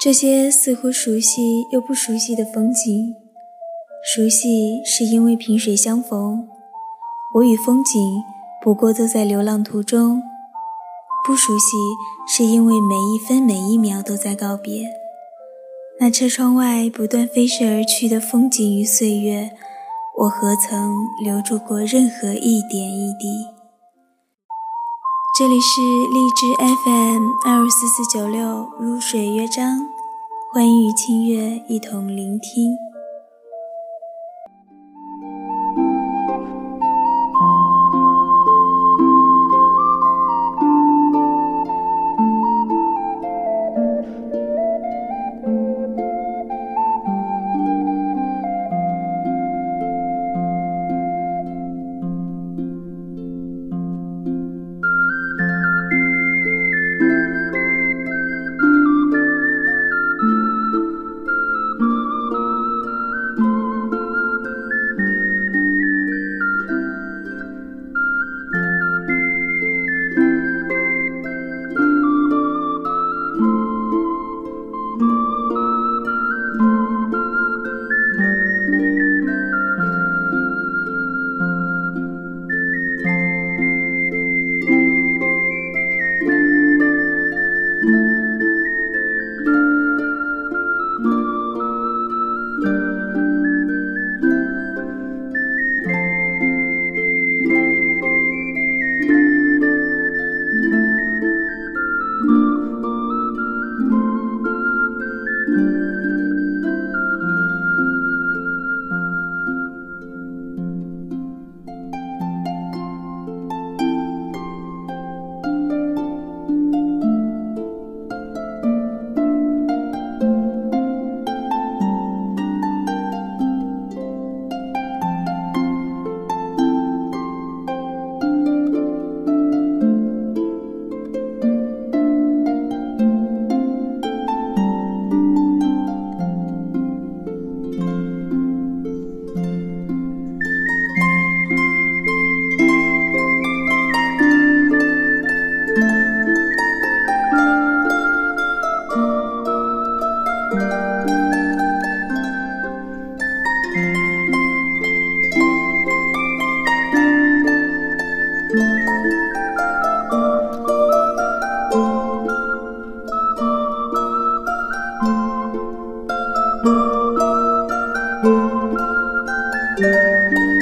这些似乎熟悉又不熟悉的风景。熟悉是因为萍水相逢，我与风景不过都在流浪途中；不熟悉是因为每一分每一秒都在告别。那车窗外不断飞逝而去的风景与岁月，我何曾留住过任何一点一滴？这里是荔枝 FM 二四四九六如水乐章，欢迎与清月一同聆听。Música